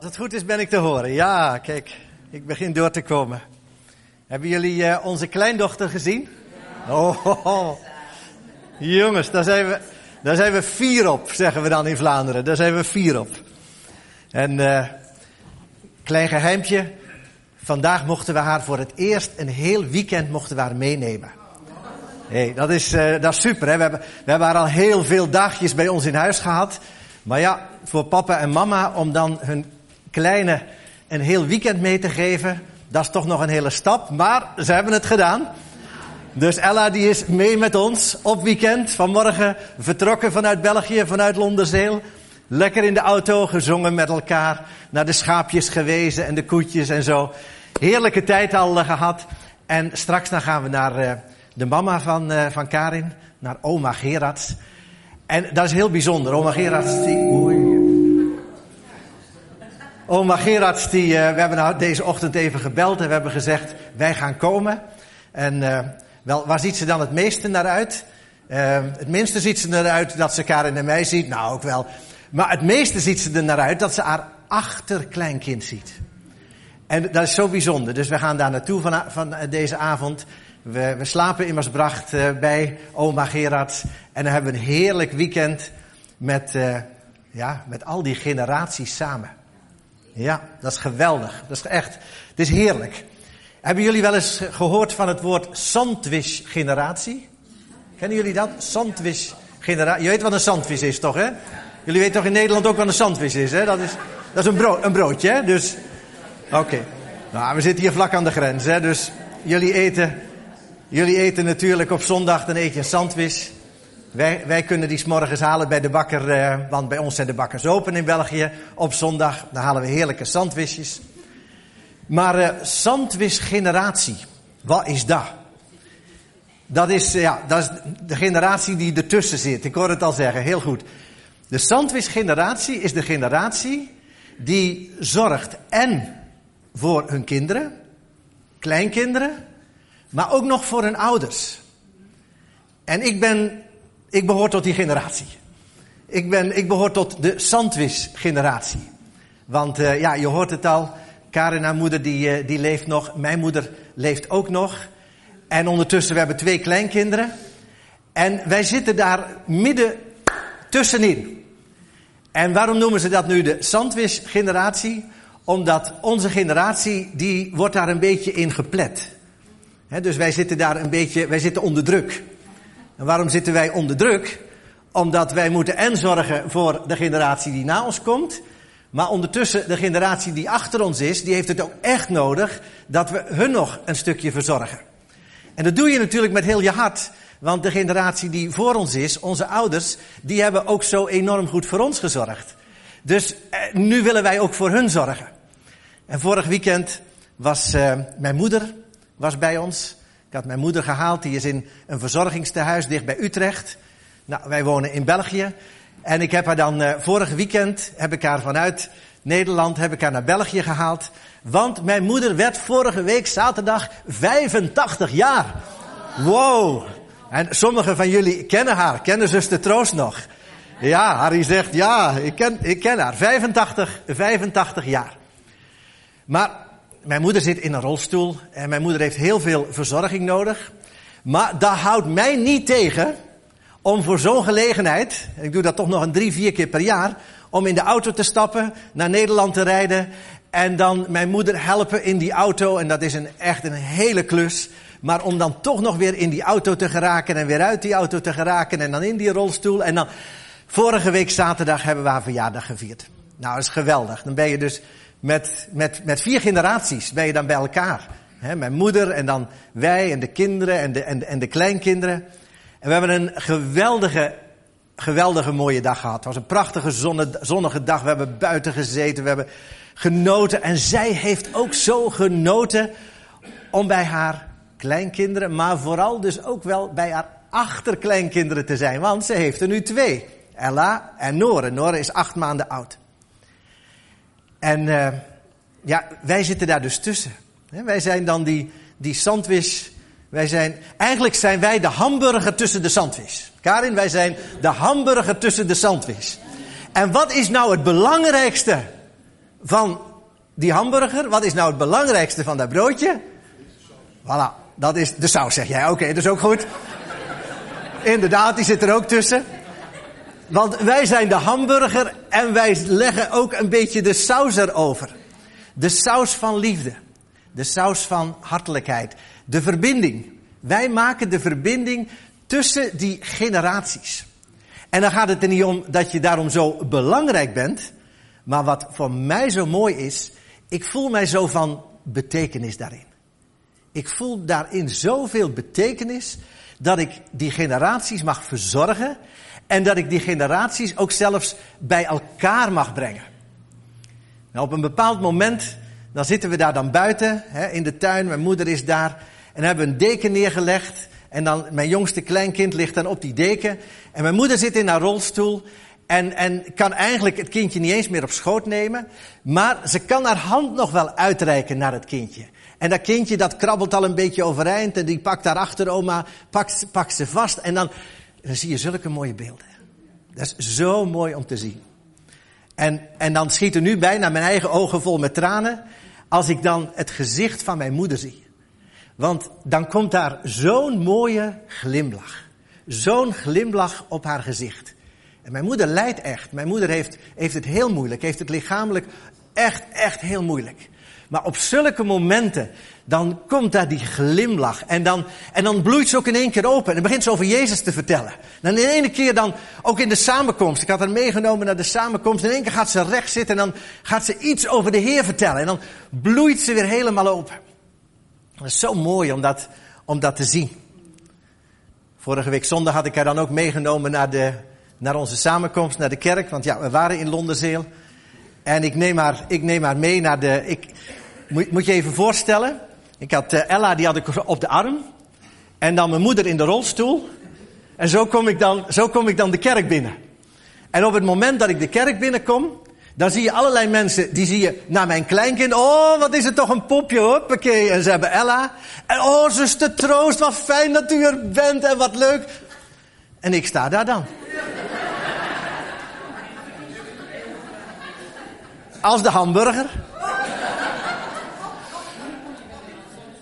Als het goed is, ben ik te horen. Ja, kijk, ik begin door te komen. Hebben jullie uh, onze kleindochter gezien? Oh, oh, oh, jongens, daar zijn, we, daar zijn we vier op, zeggen we dan in Vlaanderen. Daar zijn we vier op. En uh, klein geheimpje. Vandaag mochten we haar voor het eerst een heel weekend mochten we haar meenemen. Hey, dat, is, uh, dat is super. Hè? We, hebben, we hebben haar al heel veel dagjes bij ons in huis gehad. Maar ja, voor papa en mama om dan hun kleine een heel weekend mee te geven, dat is toch nog een hele stap. Maar ze hebben het gedaan. Dus Ella die is mee met ons op weekend. Vanmorgen vertrokken vanuit België, vanuit Londerzeel. Lekker in de auto, gezongen met elkaar. Naar de schaapjes gewezen en de koetjes en zo. Heerlijke tijd al uh, gehad. En straks dan gaan we naar uh, de mama van, uh, van Karin. Naar oma Gerards. En dat is heel bijzonder. Oma Gerards. Oei. Oma Gerards, die, uh, we hebben nou deze ochtend even gebeld en we hebben gezegd, wij gaan komen. En uh, wel, waar ziet ze dan het meeste naar uit? Uh, het minste ziet ze eruit dat ze Karin en mij ziet, nou ook wel. Maar het meeste ziet ze er naar uit dat ze haar achterkleinkind ziet. En dat is zo bijzonder. Dus we gaan daar naartoe van, van deze avond. We, we slapen in Maasbracht bij oma Gerards. En dan hebben we een heerlijk weekend met, ja, met al die generaties samen. Ja, dat is geweldig. Dat is echt, het is heerlijk. Hebben jullie wel eens gehoord van het woord sandwich-generatie? Kennen jullie dat? Sandwich-generatie. Je weet wat een sandwich is toch, hè? Jullie weten toch in Nederland ook wat een sandwich is, hè? Dat is, dat is een, brood, een broodje, hè? Dus, oké. Nou, we zitten hier vlak aan de grens, hè? Dus jullie eten, jullie eten natuurlijk op zondag, dan eet je een sandwich. Wij, wij kunnen die s'morgens halen bij de bakker, uh, want bij ons zijn de bakkers open in België. Op zondag, dan halen we heerlijke sandwichjes. Maar uh, sandwich-generatie, wat is dat? Dat is, ja, dat is de generatie die ertussen zit. Ik hoor het al zeggen, heel goed. De sandwich-generatie is de generatie die zorgt en voor hun kinderen, kleinkinderen, maar ook nog voor hun ouders. En ik ben ik behoor tot die generatie. Ik, ben, ik behoor tot de sandwich-generatie. Want uh, ja, je hoort het al. Karin, haar moeder, die, uh, die leeft nog. Mijn moeder leeft ook nog. En ondertussen, we hebben twee kleinkinderen. En wij zitten daar midden tussenin. En waarom noemen ze dat nu de sandwich-generatie? Omdat onze generatie, die wordt daar een beetje in geplet. He, dus wij zitten daar een beetje, wij zitten onder druk. En waarom zitten wij onder druk? Omdat wij moeten en zorgen voor de generatie die na ons komt. Maar ondertussen, de generatie die achter ons is, die heeft het ook echt nodig dat we hun nog een stukje verzorgen. En dat doe je natuurlijk met heel je hart. Want de generatie die voor ons is, onze ouders, die hebben ook zo enorm goed voor ons gezorgd. Dus eh, nu willen wij ook voor hun zorgen. En vorig weekend was uh, mijn moeder was bij ons. Ik had mijn moeder gehaald, die is in een verzorgingstehuis dicht bij Utrecht. Nou, wij wonen in België. En ik heb haar dan uh, vorig weekend, heb ik haar vanuit Nederland, heb ik haar naar België gehaald. Want mijn moeder werd vorige week zaterdag 85 jaar. Wow. En sommigen van jullie kennen haar, kennen zuster Troost nog. Ja, Harry zegt, ja, ik ken, ik ken haar. 85, 85 jaar. Maar mijn moeder zit in een rolstoel en mijn moeder heeft heel veel verzorging nodig. Maar dat houdt mij niet tegen om voor zo'n gelegenheid, ik doe dat toch nog een drie, vier keer per jaar, om in de auto te stappen, naar Nederland te rijden en dan mijn moeder helpen in die auto. En dat is een, echt een hele klus. Maar om dan toch nog weer in die auto te geraken en weer uit die auto te geraken en dan in die rolstoel. En dan, vorige week zaterdag hebben we haar verjaardag gevierd. Nou, dat is geweldig. Dan ben je dus met, met, met vier generaties ben je dan bij elkaar. Mijn moeder en dan wij en de kinderen en de, en, en de kleinkinderen. En we hebben een geweldige, geweldige mooie dag gehad. Het was een prachtige zonnige dag. We hebben buiten gezeten, we hebben genoten. En zij heeft ook zo genoten om bij haar kleinkinderen, maar vooral dus ook wel bij haar achterkleinkinderen te zijn. Want ze heeft er nu twee. Ella en Nore. Nore is acht maanden oud. En uh, ja, wij zitten daar dus tussen. Wij zijn dan die, die sandwich. Wij zijn, eigenlijk zijn wij de hamburger tussen de sandwich. Karin, wij zijn de hamburger tussen de sandwich. En wat is nou het belangrijkste van die hamburger. Wat is nou het belangrijkste van dat broodje? Voilà, dat is de saus, zeg jij. Oké, dat is ook goed. Inderdaad, die zit er ook tussen. Want wij zijn de hamburger en wij leggen ook een beetje de saus erover. De saus van liefde. De saus van hartelijkheid. De verbinding. Wij maken de verbinding tussen die generaties. En dan gaat het er niet om dat je daarom zo belangrijk bent. Maar wat voor mij zo mooi is, ik voel mij zo van betekenis daarin. Ik voel daarin zoveel betekenis dat ik die generaties mag verzorgen en dat ik die generaties ook zelfs bij elkaar mag brengen. Nou, op een bepaald moment, dan zitten we daar dan buiten, hè, in de tuin, mijn moeder is daar, en hebben een deken neergelegd. En dan, mijn jongste kleinkind ligt dan op die deken. En mijn moeder zit in haar rolstoel. En, en kan eigenlijk het kindje niet eens meer op schoot nemen. Maar ze kan haar hand nog wel uitreiken naar het kindje. En dat kindje dat krabbelt al een beetje overeind. En die pakt haar achteroma, pakt, pakt ze vast. En dan, dan zie je zulke mooie beelden. Dat is zo mooi om te zien. En, en dan schieten nu bijna mijn eigen ogen vol met tranen. Als ik dan het gezicht van mijn moeder zie. Want dan komt daar zo'n mooie glimlach. Zo'n glimlach op haar gezicht. En mijn moeder lijdt echt. Mijn moeder heeft, heeft het heel moeilijk. Heeft het lichamelijk echt, echt heel moeilijk. Maar op zulke momenten, dan komt daar die glimlach. En dan, en dan bloeit ze ook in één keer open. En begint ze over Jezus te vertellen. Dan in ene keer dan, ook in de samenkomst. Ik had haar meegenomen naar de samenkomst. In één keer gaat ze recht zitten en dan gaat ze iets over de Heer vertellen. En dan bloeit ze weer helemaal open. Dat is zo mooi om dat, om dat te zien. Vorige week zondag had ik haar dan ook meegenomen naar, de, naar onze samenkomst, naar de kerk. Want ja, we waren in Londenzeel. En ik neem haar, ik neem haar mee naar de... Ik, moet, moet je even voorstellen. Ik had uh, Ella, die had ik op de arm. En dan mijn moeder in de rolstoel. En zo kom ik dan, zo kom ik dan de kerk binnen. En op het moment dat ik de kerk binnenkom, dan zie je allerlei mensen, die zie je naar mijn kleinkind. Oh, wat is het toch een popje, hoppakee. En ze hebben Ella. En oh, zuster Troost, wat fijn dat u er bent en wat leuk. En ik sta daar dan. Als de hamburger.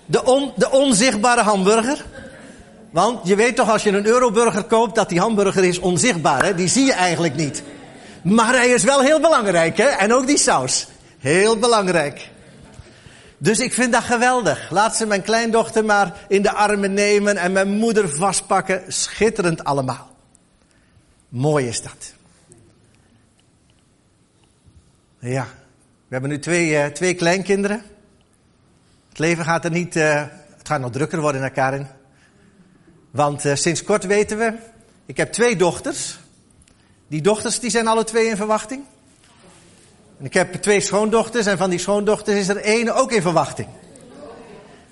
De, on, de onzichtbare hamburger. Want je weet toch als je een euroburger koopt dat die hamburger is onzichtbaar. Hè? Die zie je eigenlijk niet. Maar hij is wel heel belangrijk, hè? En ook die saus. Heel belangrijk. Dus ik vind dat geweldig. Laat ze mijn kleindochter maar in de armen nemen en mijn moeder vastpakken. Schitterend allemaal. Mooi is dat. Ja, we hebben nu twee, uh, twee kleinkinderen. Leven gaat er niet, uh, het gaat nog drukker worden naar Karin. Want uh, sinds kort weten we, ik heb twee dochters. Die dochters die zijn alle twee in verwachting. En ik heb twee schoondochters en van die schoondochters is er één ook in verwachting.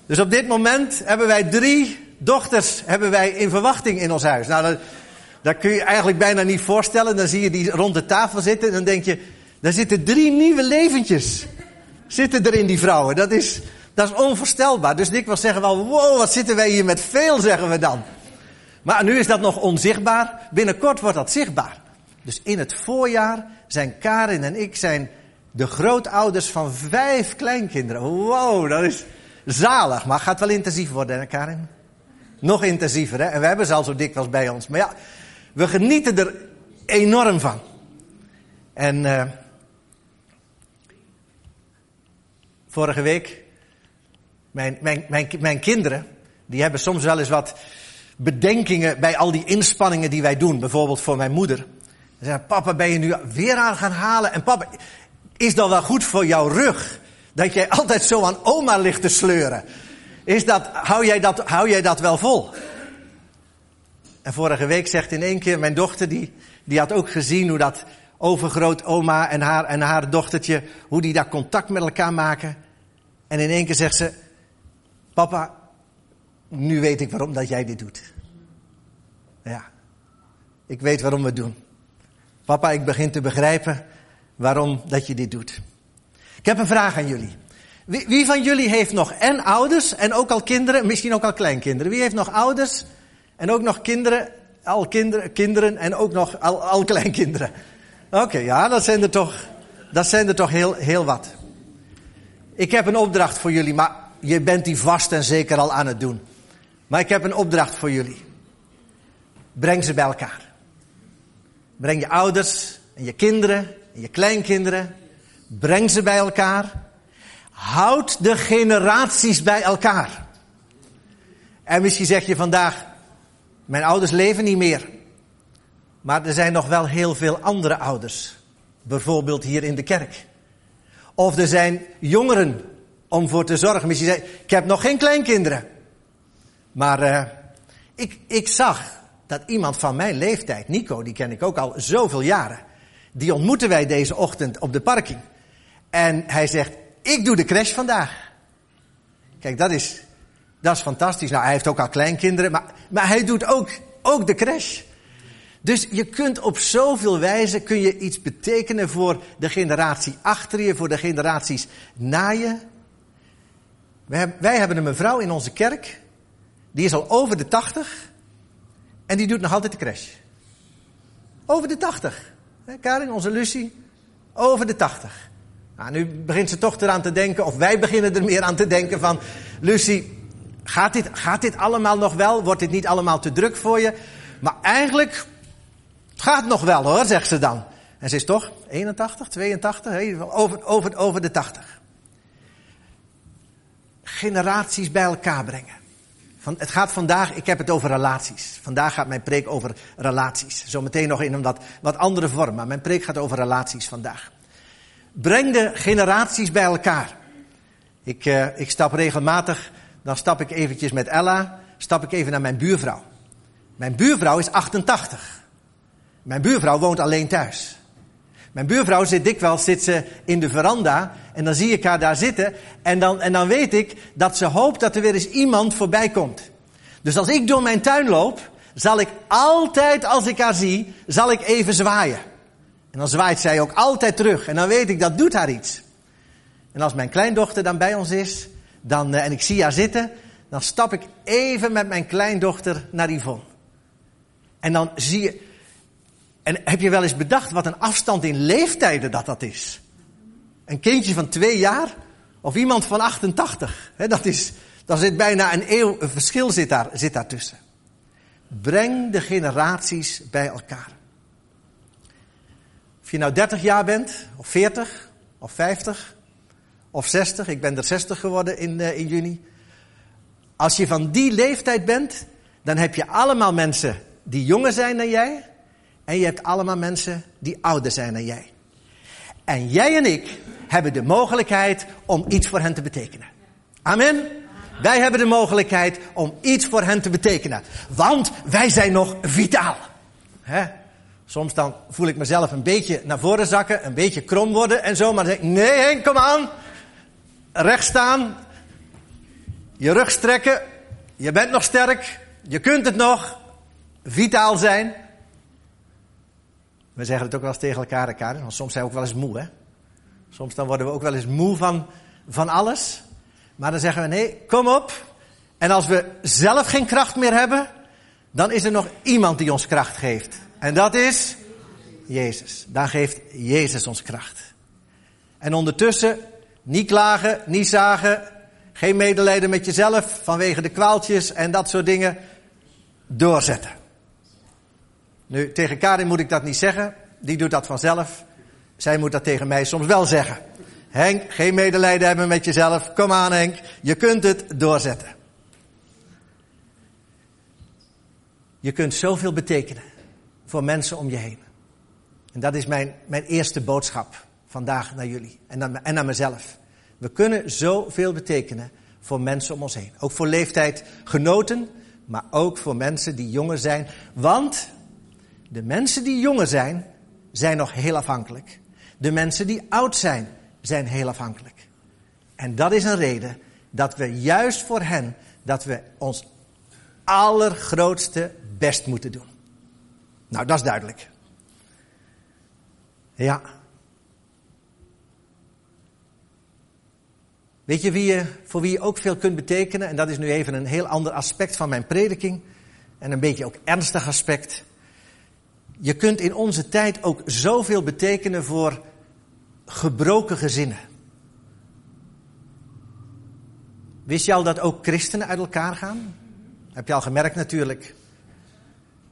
Dus op dit moment hebben wij drie dochters hebben wij in verwachting in ons huis. Nou, dat, kun je eigenlijk bijna niet voorstellen. Dan zie je die rond de tafel zitten en dan denk je, daar zitten drie nieuwe leventjes. Zitten er in die vrouwen. Dat is, dat is onvoorstelbaar. Dus dikwijls zeggen we wow, wat zitten wij hier met veel, zeggen we dan. Maar nu is dat nog onzichtbaar. Binnenkort wordt dat zichtbaar. Dus in het voorjaar zijn Karin en ik zijn de grootouders van vijf kleinkinderen. Wow, dat is zalig. Maar gaat wel intensief worden, hè Karin? Nog intensiever, hè? En we hebben ze al zo dikwijls bij ons. Maar ja, we genieten er enorm van. En uh, vorige week, mijn, kinderen, die hebben soms wel eens wat bedenkingen bij al die inspanningen die wij doen. Bijvoorbeeld voor mijn moeder. Ze zeggen, papa, ben je nu weer aan gaan halen? En papa, is dat wel goed voor jouw rug? Dat jij altijd zo aan oma ligt te sleuren. Is dat, hou, jij dat, hou jij dat wel vol? En vorige week zegt in één keer mijn dochter, die, die had ook gezien hoe dat overgroot oma en haar, en haar dochtertje, hoe die daar contact met elkaar maken. En in één keer zegt ze, papa, nu weet ik waarom dat jij dit doet. Ja, ik weet waarom we het doen. Papa, ik begin te begrijpen waarom dat je dit doet. Ik heb een vraag aan jullie. Wie, wie, van jullie heeft nog en ouders en ook al kinderen, misschien ook al kleinkinderen? Wie heeft nog ouders en ook nog kinderen, al kinderen, kinderen en ook nog al, al kleinkinderen? Oké, ja, dat zijn er toch dat zijn er toch heel, heel wat. Ik heb een opdracht voor jullie, maar je bent die vast en zeker al aan het doen. Maar ik heb een opdracht voor jullie. Breng ze bij elkaar. Breng je ouders en je kinderen en je kleinkinderen. Breng ze bij elkaar. Houd de generaties bij elkaar. En misschien zeg je vandaag, mijn ouders leven niet meer. Maar er zijn nog wel heel veel andere ouders. Bijvoorbeeld hier in de kerk. Of er zijn jongeren om voor te zorgen. Misschien zeg ik heb nog geen kleinkinderen. Maar uh, ik, ik zag dat iemand van mijn leeftijd, Nico, die ken ik ook al zoveel jaren. Die ontmoeten wij deze ochtend op de parking. En hij zegt, ik doe de crash vandaag. Kijk, dat is, dat is fantastisch. Nou, hij heeft ook al kleinkinderen, maar, maar hij doet ook, ook de crash. Dus je kunt op zoveel wijze kun je iets betekenen voor de generatie achter je, voor de generaties na je. Wij, hebben een mevrouw in onze kerk, die is al over de tachtig en die doet nog altijd de crash. Over de tachtig. Karin, onze Lucie, over de tachtig. Nou, nu begint ze toch eraan te denken, of wij beginnen er meer aan te denken van, Lucie, gaat dit, gaat dit allemaal nog wel? Wordt dit niet allemaal te druk voor je? Maar eigenlijk het gaat nog wel hoor, zegt ze dan. En ze is toch 81, 82, over, over, over de 80. Generaties bij elkaar brengen. Van, het gaat vandaag, ik heb het over relaties. Vandaag gaat mijn preek over relaties. Zometeen nog in een wat, andere vorm, maar mijn preek gaat over relaties vandaag. Breng de generaties bij elkaar. Ik, uh, ik stap regelmatig, dan stap ik eventjes met Ella, stap ik even naar mijn buurvrouw. Mijn buurvrouw is 88. Mijn buurvrouw woont alleen thuis. Mijn buurvrouw zit dikwijls zit ze in de veranda en dan zie ik haar daar zitten en dan, en dan weet ik dat ze hoopt dat er weer eens iemand voorbij komt. Dus als ik door mijn tuin loop, zal ik altijd als ik haar zie, zal ik even zwaaien. En dan zwaait zij ook altijd terug en dan weet ik dat doet haar iets. En als mijn kleindochter dan bij ons is, dan, eh, en ik zie haar zitten, dan stap ik even met mijn kleindochter naar Yvonne. En dan zie je, en heb je wel eens bedacht wat een afstand in leeftijden dat dat is? Een kindje van twee jaar of iemand van 88. He, dat is, dan zit bijna een eeuw, een verschil zit daar, zit daar tussen. Breng de generaties bij elkaar. Of je nou 30 jaar bent, of 40, of 50, of 60. Ik ben er 60 geworden in, uh, in juni. Als je van die leeftijd bent, dan heb je allemaal mensen die jonger zijn dan jij. En je hebt allemaal mensen die ouder zijn dan jij. En jij en ik hebben de mogelijkheid om iets voor hen te betekenen. Amen. Wij hebben de mogelijkheid om iets voor hen te betekenen. Want wij zijn nog vitaal. Soms dan voel ik mezelf een beetje naar voren zakken, een beetje krom worden en zo. Maar dan denk ik, nee Henk, kom aan. Recht staan. Je rug strekken. Je bent nog sterk. Je kunt het nog. Vitaal zijn. We zeggen het ook wel eens tegen elkaar, elkaar want soms zijn we ook wel eens moe, hè. Soms dan worden we ook wel eens moe van, van alles. Maar dan zeggen we, nee, kom op. En als we zelf geen kracht meer hebben, dan is er nog iemand die ons kracht geeft. En dat is Jezus. Dan geeft Jezus ons kracht. En ondertussen, niet klagen, niet zagen, geen medelijden met jezelf vanwege de kwaaltjes en dat soort dingen. Doorzetten. Nu, tegen Karin moet ik dat niet zeggen. Die doet dat vanzelf. Zij moet dat tegen mij soms wel zeggen. Henk, geen medelijden hebben met jezelf. Kom aan Henk, je kunt het doorzetten. Je kunt zoveel betekenen voor mensen om je heen. En dat is mijn, mijn eerste boodschap vandaag naar jullie en naar, en naar mezelf. We kunnen zoveel betekenen voor mensen om ons heen. Ook voor leeftijdgenoten, maar ook voor mensen die jonger zijn. Want de mensen die jonger zijn, zijn nog heel afhankelijk. De mensen die oud zijn, zijn heel afhankelijk. En dat is een reden dat we juist voor hen, dat we ons allergrootste best moeten doen. Nou, dat is duidelijk. Ja. Weet je, wie je voor wie je ook veel kunt betekenen, en dat is nu even een heel ander aspect van mijn prediking, en een beetje ook ernstig aspect. Je kunt in onze tijd ook zoveel betekenen voor gebroken gezinnen. Wist je al dat ook christenen uit elkaar gaan? Heb je al gemerkt natuurlijk.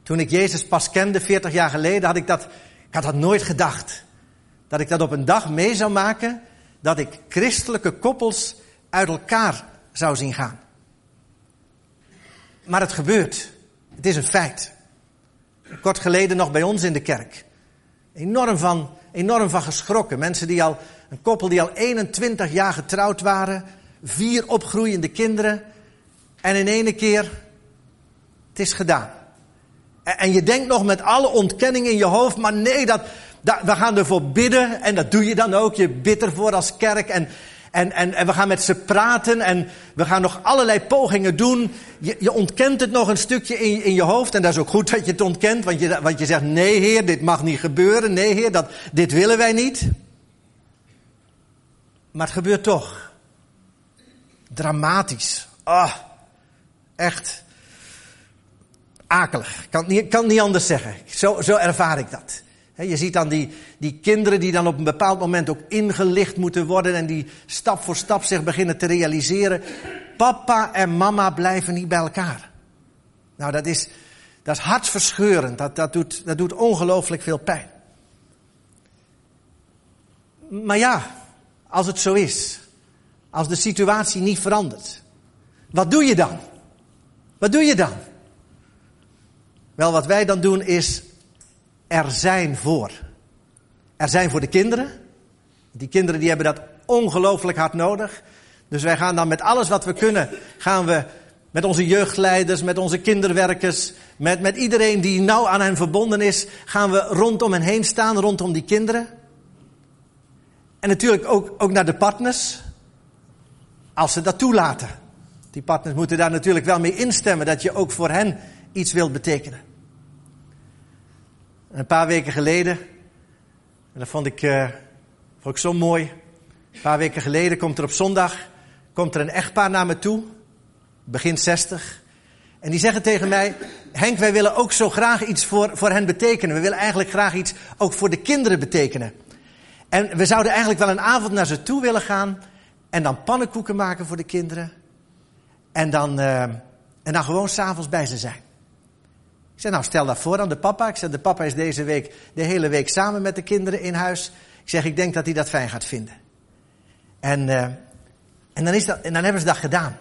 Toen ik Jezus pas kende, 40 jaar geleden, had ik dat, ik had dat nooit gedacht. Dat ik dat op een dag mee zou maken, dat ik christelijke koppels uit elkaar zou zien gaan. Maar het gebeurt. Het is een feit. Kort geleden nog bij ons in de kerk. Enorm van, enorm van geschrokken. Mensen die al, een koppel die al 21 jaar getrouwd waren. Vier opgroeiende kinderen. En in ene keer, het is gedaan. En je denkt nog met alle ontkenning in je hoofd, maar nee, dat, we gaan ervoor bidden. En dat doe je dan ook. Je bidt ervoor als kerk. En, en, en, en we gaan met ze praten en we gaan nog allerlei pogingen doen. Je, je ontkent het nog een stukje in, in je hoofd. En dat is ook goed dat je het ontkent, want je, want je zegt, nee heer, dit mag niet gebeuren. Nee heer, dat, dit willen wij niet. Maar het gebeurt toch. Dramatisch. Ah, echt akelig. Kan niet, kan niet anders zeggen. Zo, zo ervaar ik dat. Je ziet dan die, die kinderen die dan op een bepaald moment ook ingelicht moeten worden en die stap voor stap zich beginnen te realiseren. Papa en mama blijven niet bij elkaar. Nou, dat is, dat is hartverscheurend. Dat, dat doet, dat doet ongelooflijk veel pijn. Maar ja, als het zo is, als de situatie niet verandert, wat doe je dan? Wat doe je dan? Wel, wat wij dan doen is er zijn voor. Er zijn voor de kinderen. Die kinderen die hebben dat ongelooflijk hard nodig. Dus wij gaan dan met alles wat we kunnen, gaan we met onze jeugdleiders, met onze kinderwerkers, met, met iedereen die nauw aan hen verbonden is, gaan we rondom hen heen staan, rondom die kinderen. En natuurlijk ook, ook naar de partners, als ze dat toelaten. Die partners moeten daar natuurlijk wel mee instemmen dat je ook voor hen iets wilt betekenen een paar weken geleden, en dat vond ik, uh, vond ik zo mooi. Een paar weken geleden komt er op zondag komt er een echtpaar naar me toe, begin 60. En die zeggen tegen mij, Henk, wij willen ook zo graag iets voor, voor hen betekenen. We willen eigenlijk graag iets ook voor de kinderen betekenen. En we zouden eigenlijk wel een avond naar ze toe willen gaan en dan pannenkoeken maken voor de kinderen. En dan, uh, en dan gewoon s'avonds bij ze zijn. Ik zei, nou stel dat voor aan de papa. Ik zei, de papa is deze week de hele week samen met de kinderen in huis. Ik zeg, ik denk dat hij dat fijn gaat vinden. En, uh, en, dan, is dat, en dan hebben ze dat gedaan.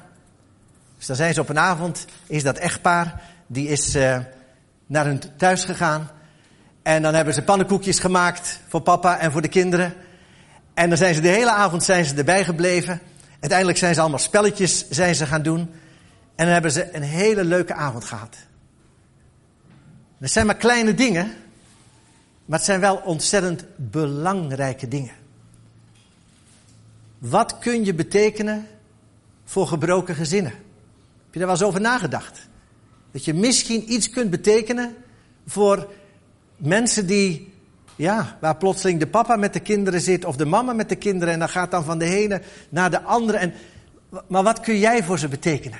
Dus dan zijn ze op een avond, is dat echtpaar, die is uh, naar hun thuis gegaan. En dan hebben ze pannenkoekjes gemaakt voor papa en voor de kinderen. En dan zijn ze de hele avond zijn ze erbij gebleven. Uiteindelijk zijn ze allemaal spelletjes zijn ze gaan doen. En dan hebben ze een hele leuke avond gehad. Het zijn maar kleine dingen, maar het zijn wel ontzettend belangrijke dingen. Wat kun je betekenen voor gebroken gezinnen? Heb je daar wel eens over nagedacht? Dat je misschien iets kunt betekenen voor mensen die, ja, waar plotseling de papa met de kinderen zit of de mama met de kinderen en dan gaat dan van de ene naar de andere. En, maar wat kun jij voor ze betekenen?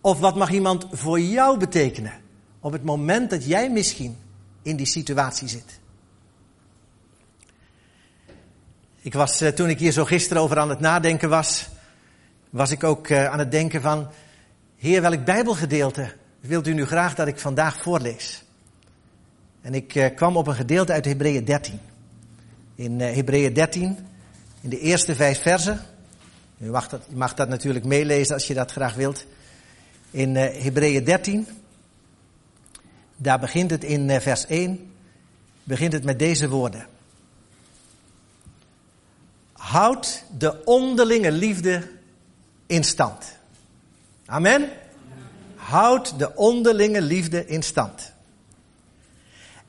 Of wat mag iemand voor jou betekenen? Op het moment dat jij misschien in die situatie zit. Ik was, eh, toen ik hier zo gisteren over aan het nadenken was, was ik ook eh, aan het denken van, Heer, welk Bijbelgedeelte wilt u nu graag dat ik vandaag voorlees? En ik eh, kwam op een gedeelte uit Hebreeën 13. In Hebreeën 13, in de eerste vijf versen. U mag dat, u mag dat natuurlijk meelezen als je dat graag wilt. In Hebreeën 13, daar begint het in eh, vers 1, begint het met deze woorden. Houd de onderlinge liefde in stand. Amen. Houd de onderlinge liefde in stand.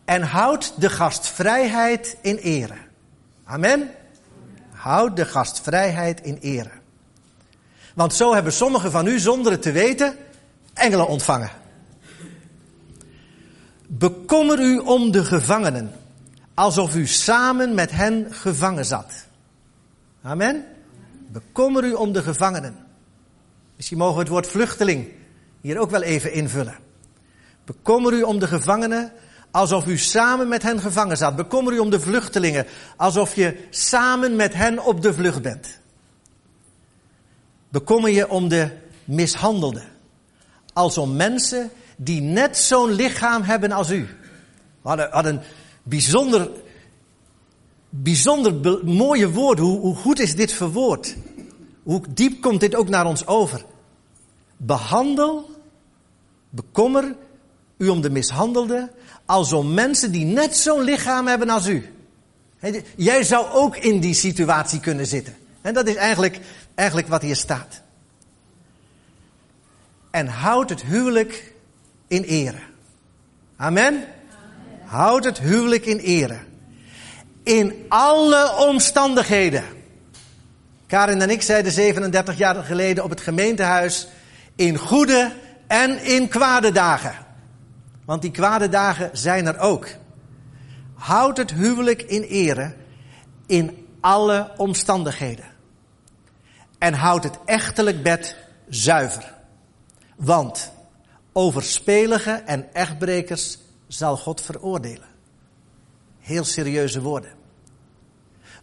En houd de gastvrijheid in ere. Amen. Houd de gastvrijheid in ere. Want zo hebben sommigen van u zonder het te weten engelen ontvangen. Bekommer u om de gevangenen, alsof u samen met hen gevangen zat. Amen. Bekommer u om de gevangenen. Misschien mogen we het woord vluchteling hier ook wel even invullen. Bekommer u om de gevangenen, alsof u samen met hen gevangen zat. Bekommer u om de vluchtelingen, alsof je samen met hen op de vlucht bent. Bekommer je om de mishandelden, als om mensen die net zo'n lichaam hebben als u. Hadden een bijzonder, bijzonder mooie woord. Hoe, hoe goed is dit verwoord? Hoe diep komt dit ook naar ons over? Behandel, bekommer u om de mishandelde, als om mensen die net zo'n lichaam hebben als u. Jij zou ook in die situatie kunnen zitten. En dat is eigenlijk, eigenlijk wat hier staat. En houd het huwelijk in ere. Amen? Houd het huwelijk in ere. In alle omstandigheden. Karin en ik zeiden 37 jaar geleden op het gemeentehuis. In goede en in kwade dagen. Want die kwade dagen zijn er ook. Houd het huwelijk in ere in alle omstandigheden. En houd het echtelijk bed zuiver. Want overspelige en echtbrekers zal God veroordelen. Heel serieuze woorden.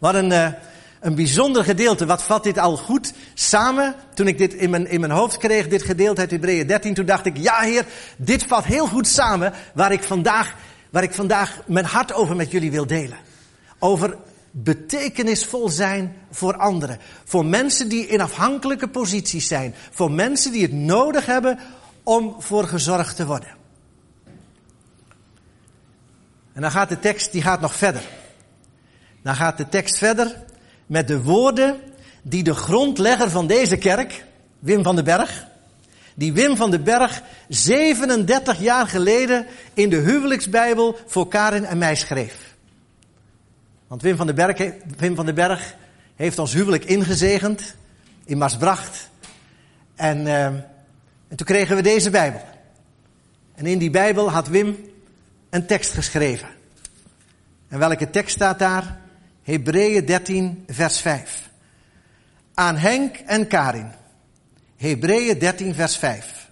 Wat een, uh, een bijzonder gedeelte. Wat vat dit al goed samen? Toen ik dit in mijn, in mijn hoofd kreeg, dit gedeelte uit Hebreeën 13, toen dacht ik, ja heer, dit vat heel goed samen waar ik vandaag, waar ik vandaag mijn hart over met jullie wil delen. Over betekenisvol zijn voor anderen. Voor mensen die in afhankelijke posities zijn. Voor mensen die het nodig hebben om voor gezorgd te worden. En dan gaat de tekst, die gaat nog verder. Dan gaat de tekst verder met de woorden die de grondlegger van deze kerk, Wim van den Berg, die Wim van den Berg 37 jaar geleden in de huwelijksbijbel voor Karin en mij schreef. Want Wim van den Berg, Wim van Berg heeft ons huwelijk ingezegend in Maasbracht. En, uh, en toen kregen we deze Bijbel. En in die Bijbel had Wim een tekst geschreven. En welke tekst staat daar? Hebreeën 13, vers 5. Aan Henk en Karin. Hebreeën 13, vers 5.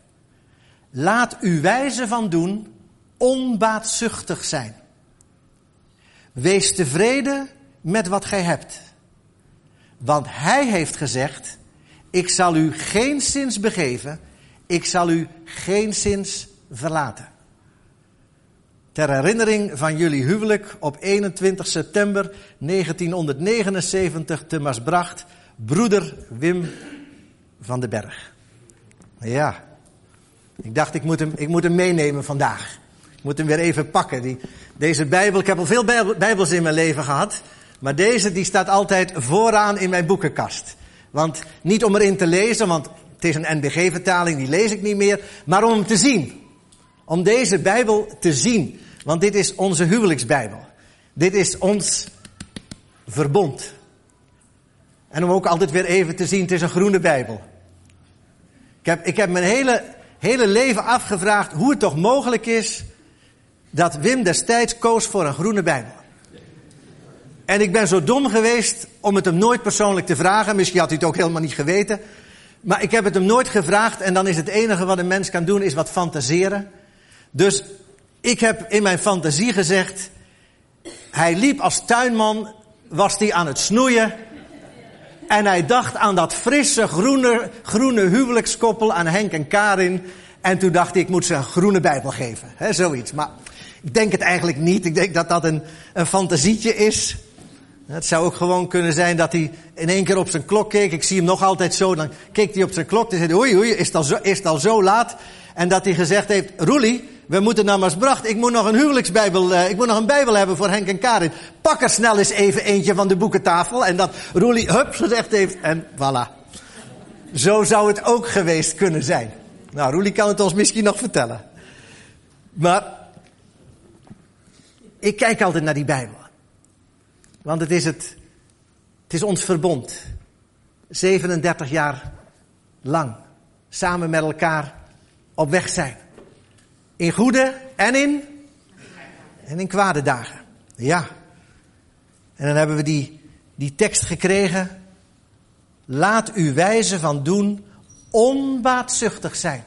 Laat uw wijze van doen onbaatzuchtig zijn. Wees tevreden met wat gij hebt. Want hij heeft gezegd, ik zal u geen zins begeven, ik zal u geen zins verlaten. Ter herinnering van jullie huwelijk op 21 september 1979 te Maasbracht, broeder Wim van den Berg. Ja, ik dacht ik moet hem, ik moet hem meenemen vandaag. Ik moet hem weer even pakken. Die, deze Bijbel, ik heb al veel Bijbels in mijn leven gehad. Maar deze die staat altijd vooraan in mijn boekenkast. Want niet om erin te lezen, want het is een NBG-vertaling, die lees ik niet meer. Maar om hem te zien. Om deze Bijbel te zien. Want dit is onze huwelijksbijbel. Dit is ons verbond. En om ook altijd weer even te zien, het is een groene Bijbel. Ik heb, ik heb mijn hele, hele leven afgevraagd hoe het toch mogelijk is dat Wim destijds koos voor een groene Bijbel. En ik ben zo dom geweest om het hem nooit persoonlijk te vragen. Misschien had hij het ook helemaal niet geweten. Maar ik heb het hem nooit gevraagd en dan is het enige wat een mens kan doen is wat fantaseren. Dus ik heb in mijn fantasie gezegd, hij liep als tuinman, was hij aan het snoeien. En hij dacht aan dat frisse groene, groene huwelijkskoppel aan Henk en Karin. En toen dacht ik, ik moet ze een groene Bijbel geven. He, zoiets. Maar ik denk het eigenlijk niet. Ik denk dat dat een, een fantasietje is. Het zou ook gewoon kunnen zijn dat hij in één keer op zijn klok keek. Ik zie hem nog altijd zo. Dan keek hij op zijn klok en zei oei oei, is het al zo, is het al zo laat? En dat hij gezegd heeft, Roelie, we moeten naar Maasbracht. Ik moet nog een huwelijksbijbel, uh, ik moet nog een bijbel hebben voor Henk en Karin. Pak er snel eens even eentje van de boekentafel. En dat Roelie hup gezegd heeft en voilà. Zo zou het ook geweest kunnen zijn. Nou, Roelie kan het ons misschien nog vertellen. Maar ik kijk altijd naar die Bijbel. Want het is het, het is ons verbond. 37 jaar lang. Samen met elkaar op weg zijn. In goede en in, en in kwade dagen. Ja. En dan hebben we die, die tekst gekregen. Laat uw wijze van doen onbaatzuchtig zijn.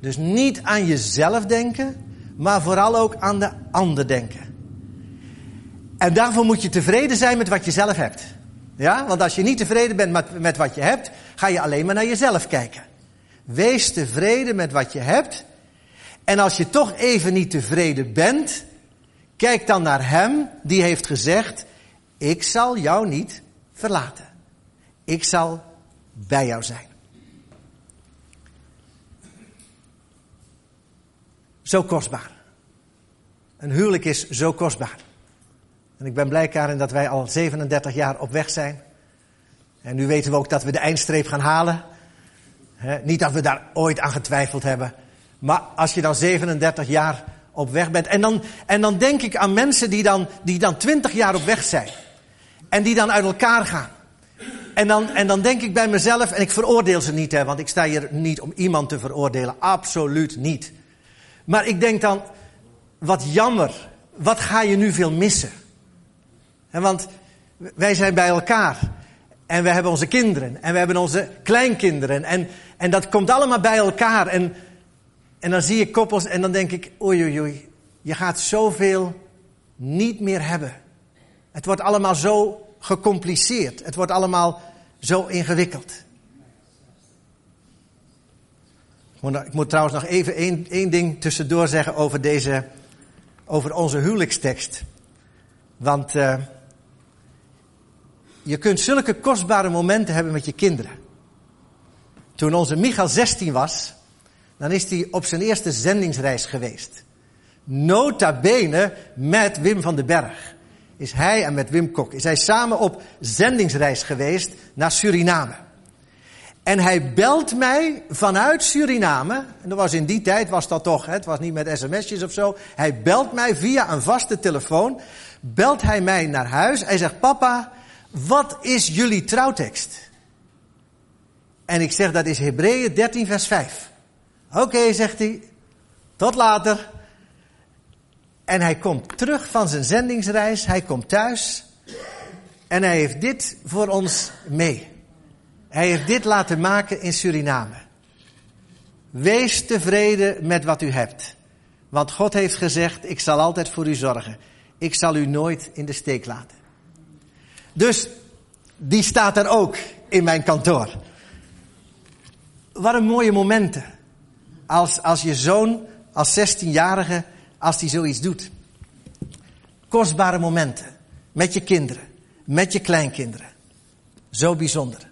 Dus niet aan jezelf denken, maar vooral ook aan de ander denken. En daarvoor moet je tevreden zijn met wat je zelf hebt. Ja, want als je niet tevreden bent met, met wat je hebt, ga je alleen maar naar jezelf kijken. Wees tevreden met wat je hebt. En als je toch even niet tevreden bent, kijk dan naar Hem die heeft gezegd, ik zal jou niet verlaten. Ik zal bij jou zijn. Zo kostbaar. Een huwelijk is zo kostbaar. En ik ben blij, Karin, dat wij al 37 jaar op weg zijn. En nu weten we ook dat we de eindstreep gaan halen. niet dat we daar ooit aan getwijfeld hebben. Maar als je dan 37 jaar op weg bent. En dan, en dan denk ik aan mensen die dan, die dan 20 jaar op weg zijn. En die dan uit elkaar gaan. En dan, en dan denk ik bij mezelf, en ik veroordeel ze niet, hè, want ik sta hier niet om iemand te veroordelen. Absoluut niet. Maar ik denk dan, wat jammer. Wat ga je nu veel missen? Want wij zijn bij elkaar. En we hebben onze kinderen. En we hebben onze kleinkinderen. En, en dat komt allemaal bij elkaar. En, en dan zie ik koppels en dan denk ik, oei oei oei. Je gaat zoveel niet meer hebben. Het wordt allemaal zo gecompliceerd. Het wordt allemaal zo ingewikkeld. Ik moet trouwens nog even één, één ding tussendoor zeggen over deze, over onze huwelijkstekst. Want uh, je kunt zulke kostbare momenten hebben met je kinderen. Toen onze Michael 16 was, dan is hij op zijn eerste zendingsreis geweest. Nota bene met Wim van den Berg. Is hij en met Wim Kok. Is hij samen op zendingsreis geweest naar Suriname. En hij belt mij vanuit Suriname. En dat was in die tijd, was dat toch, het was niet met sms'jes of zo. Hij belt mij via een vaste telefoon. Belt hij mij naar huis. Hij zegt, papa, wat is jullie trouwtekst? En ik zeg, dat is Hebreeën 13 vers 5. Oké, zegt hij. Tot later. En hij komt terug van zijn zendingsreis. Hij komt thuis. En hij heeft dit voor ons mee. Hij heeft dit laten maken in Suriname. Wees tevreden met wat u hebt. Want God heeft gezegd, ik zal altijd voor u zorgen. Ik zal u nooit in de steek laten. Dus die staat er ook in mijn kantoor. Wat een mooie momenten. Als, als je zoon, als 16-jarige, als die zoiets doet. Kostbare momenten. Met je kinderen. Met je kleinkinderen. Zo bijzonder.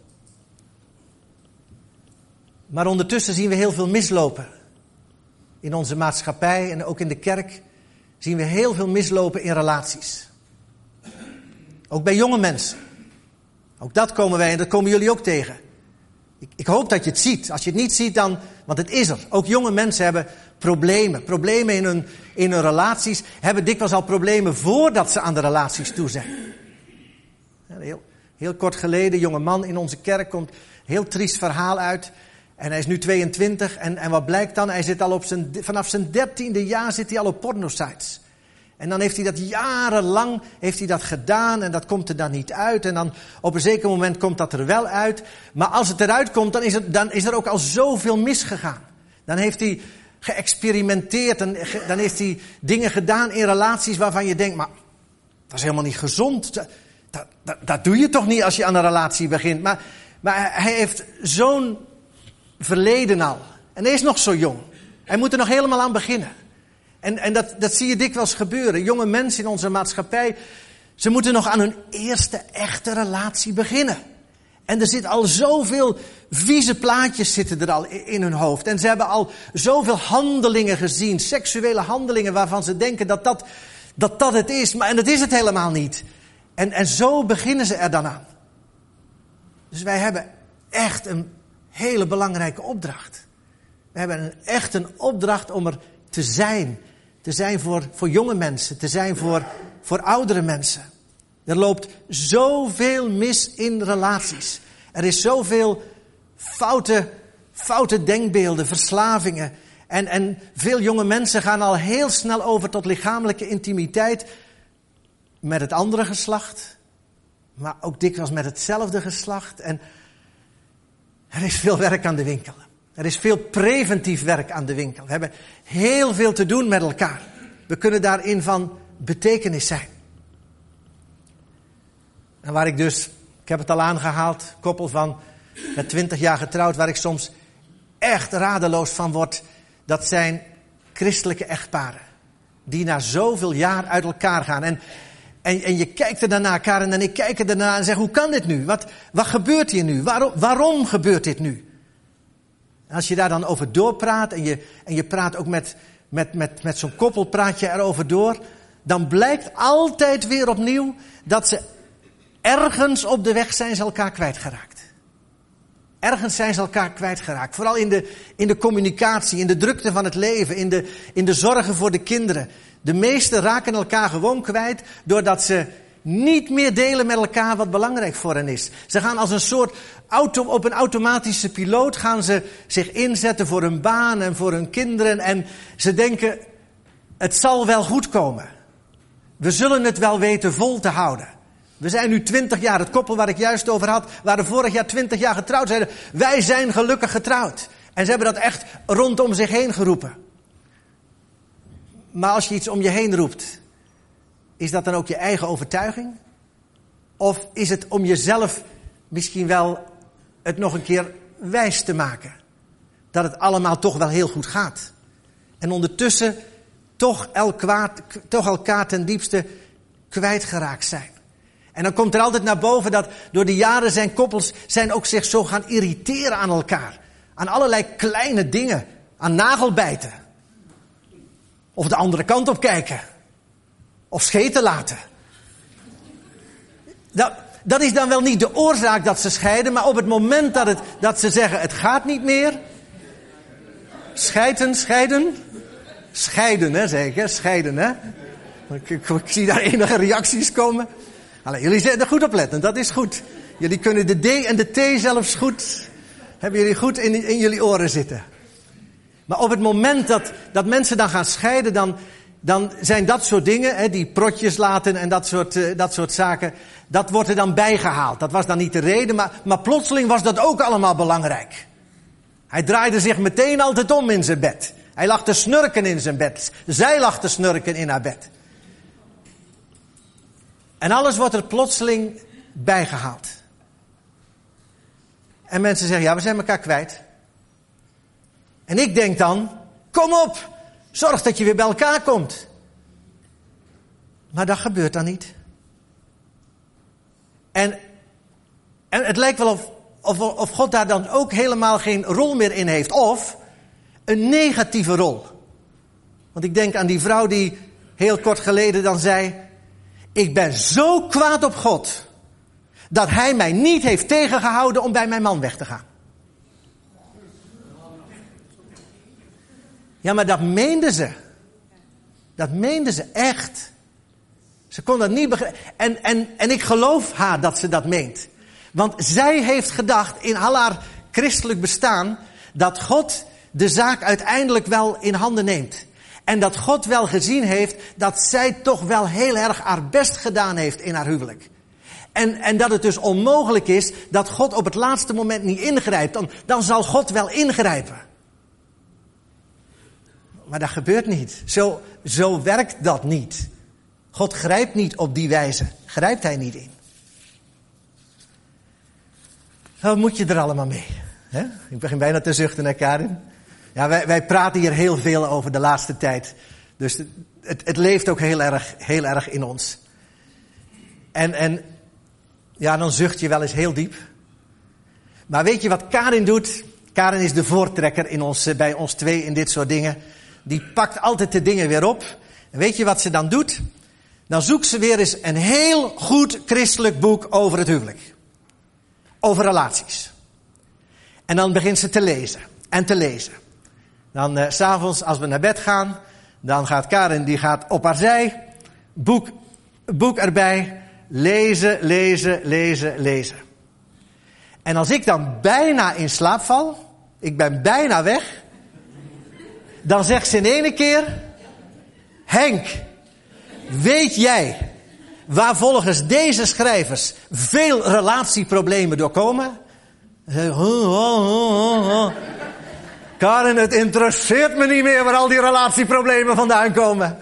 Maar ondertussen zien we heel veel mislopen. In onze maatschappij en ook in de kerk zien we heel veel mislopen in relaties. Ook bij jonge mensen. Ook dat komen wij en dat komen jullie ook tegen. Ik, ik, hoop dat je het ziet. Als je het niet ziet, dan. Want het is er. Ook jonge mensen hebben problemen. Problemen in hun, in hun relaties. Hebben dikwijls al problemen voordat ze aan de relaties toe zijn. Heel, heel kort geleden, jonge man in onze kerk komt. Heel triest verhaal uit. En hij is nu 22. En, en wat blijkt dan? Hij zit al op zijn, vanaf zijn dertiende jaar zit hij al op pornosites. En dan heeft hij dat jarenlang heeft hij dat gedaan en dat komt er dan niet uit. En dan op een zeker moment komt dat er wel uit. Maar als het eruit komt, dan is, het, dan is er ook al zoveel misgegaan. Dan heeft hij geëxperimenteerd en dan heeft hij dingen gedaan in relaties waarvan je denkt, maar dat is helemaal niet gezond. Dat, dat, dat doe je toch niet als je aan een relatie begint. Maar, maar hij heeft zo'n verleden al. En hij is nog zo jong. Hij moet er nog helemaal aan beginnen. En, en dat, dat zie je dikwijls gebeuren. Jonge mensen in onze maatschappij, ze moeten nog aan hun eerste echte relatie beginnen. En er zit al zoveel vieze plaatjes zitten er al in hun hoofd. En ze hebben al zoveel handelingen gezien, seksuele handelingen waarvan ze denken dat dat, dat, dat het is. Maar, en dat is het helemaal niet. En, en zo beginnen ze er dan aan. Dus wij hebben echt een hele belangrijke opdracht. We hebben echt een opdracht om er te zijn te zijn voor, voor jonge mensen, te zijn voor, voor oudere mensen. Er loopt zoveel mis in relaties. Er is zoveel foute, foute denkbeelden, verslavingen. En, en veel jonge mensen gaan al heel snel over tot lichamelijke intimiteit met het andere geslacht. Maar ook dikwijls met hetzelfde geslacht. En er is veel werk aan de winkel. Er is veel preventief werk aan de winkel. We hebben heel veel te doen met elkaar. We kunnen daarin van betekenis zijn. En waar ik dus, ik heb het al aangehaald, koppel van met twintig jaar getrouwd, waar ik soms echt radeloos van word, dat zijn christelijke echtparen. Die na zoveel jaar uit elkaar gaan. En, en, en je kijkt er daarna, Karen en ik kijken ernaar en zeggen, hoe kan dit nu? Wat, wat gebeurt hier nu? Waarom, waarom gebeurt dit nu? Als je daar dan over doorpraat en je, en je praat ook met, met, met, met zo'n koppel, praat je erover door, dan blijkt altijd weer opnieuw dat ze ergens op de weg zijn ze elkaar kwijtgeraakt. Ergens zijn ze elkaar kwijtgeraakt. Vooral in de, in de communicatie, in de drukte van het leven, in de, in de zorgen voor de kinderen. De meesten raken elkaar gewoon kwijt doordat ze niet meer delen met elkaar wat belangrijk voor hen is. Ze gaan als een soort auto, op een automatische piloot gaan ze zich inzetten voor hun baan en voor hun kinderen en ze denken het zal wel goed komen. We zullen het wel weten vol te houden. We zijn nu twintig jaar, het koppel waar ik juist over had, waren vorig jaar twintig jaar getrouwd. Zeiden, wij zijn gelukkig getrouwd. En ze hebben dat echt rondom zich heen geroepen. Maar als je iets om je heen roept, is dat dan ook je eigen overtuiging? Of is het om jezelf misschien wel het nog een keer wijs te maken? Dat het allemaal toch wel heel goed gaat. En ondertussen toch, elkaar, toch elkaar ten diepste kwijtgeraakt zijn. En dan komt er altijd naar boven dat door de jaren zijn koppels zijn ook zich zo gaan irriteren aan elkaar. Aan allerlei kleine dingen. Aan nagelbijten. Of de andere kant op kijken. Of scheten laten. Dat, dat is dan wel niet de oorzaak dat ze scheiden, maar op het moment dat, het, dat ze zeggen het gaat niet meer. Scheiden, scheiden. Scheiden, hè, zeker, scheiden, hè. Ik, ik, ik zie daar enige reacties komen. Allee, jullie zijn er goed op letten, dat is goed. Jullie kunnen de D en de T zelfs goed, hebben jullie goed in, in jullie oren zitten. Maar op het moment dat, dat mensen dan gaan scheiden, dan, dan zijn dat soort dingen, hè, die protjes laten en dat soort, uh, dat soort zaken, dat wordt er dan bijgehaald. Dat was dan niet de reden, maar, maar plotseling was dat ook allemaal belangrijk. Hij draaide zich meteen altijd om in zijn bed. Hij lag te snurken in zijn bed. Zij lag te snurken in haar bed. En alles wordt er plotseling bijgehaald. En mensen zeggen, ja, we zijn elkaar kwijt. En ik denk dan, kom op, zorg dat je weer bij elkaar komt. Maar dat gebeurt dan niet. En, en het lijkt wel of, of, of God daar dan ook helemaal geen rol meer in heeft. Of een negatieve rol. Want ik denk aan die vrouw die heel kort geleden dan zei, ik ben zo kwaad op God dat hij mij niet heeft tegengehouden om bij mijn man weg te gaan. Ja, maar dat meende ze. Dat meende ze echt. Ze kon dat niet begrijpen. En, en, en ik geloof haar dat ze dat meent. Want zij heeft gedacht in al haar christelijk bestaan dat God de zaak uiteindelijk wel in handen neemt. En dat God wel gezien heeft dat zij toch wel heel erg haar best gedaan heeft in haar huwelijk. En, en dat het dus onmogelijk is dat God op het laatste moment niet ingrijpt. Dan, dan zal God wel ingrijpen. Maar dat gebeurt niet. Zo, zo werkt dat niet. God grijpt niet op die wijze. Grijpt hij niet in. Wat moet je er allemaal mee? Ik begin bijna te zuchten naar Karin. Ja, wij, wij praten hier heel veel over de laatste tijd. Dus het, het leeft ook heel erg, heel erg in ons. En, en ja, dan zucht je wel eens heel diep. Maar weet je wat Karin doet? Karin is de voortrekker in ons, bij ons twee in dit soort dingen. Die pakt altijd de dingen weer op. En weet je wat ze dan doet? Dan zoekt ze weer eens een heel goed christelijk boek over het huwelijk. Over relaties. En dan begint ze te lezen en te lezen. Dan uh, s'avonds als we naar bed gaan, dan gaat Karin die gaat op haar zij, boek, boek erbij, lezen, lezen, lezen, lezen. En als ik dan bijna in slaap val, ik ben bijna weg, dan zegt ze in ene keer, Henk, weet jij waar volgens deze schrijvers veel relatieproblemen doorkomen? Karin, het interesseert me niet meer waar al die relatieproblemen vandaan komen.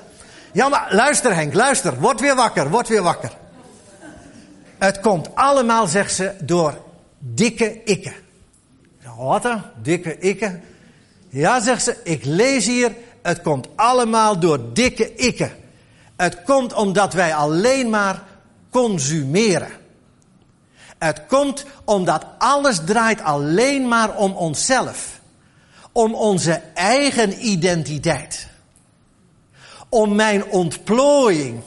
Ja, maar luister Henk, luister. Word weer wakker, word weer wakker. Het komt allemaal, zegt ze, door dikke ikken. Wat? Dikke ikken? Ja, zegt ze, ik lees hier, het komt allemaal door dikke ikken. Het komt omdat wij alleen maar consumeren. Het komt omdat alles draait alleen maar om onszelf. Om onze eigen identiteit. Om mijn ontplooiing.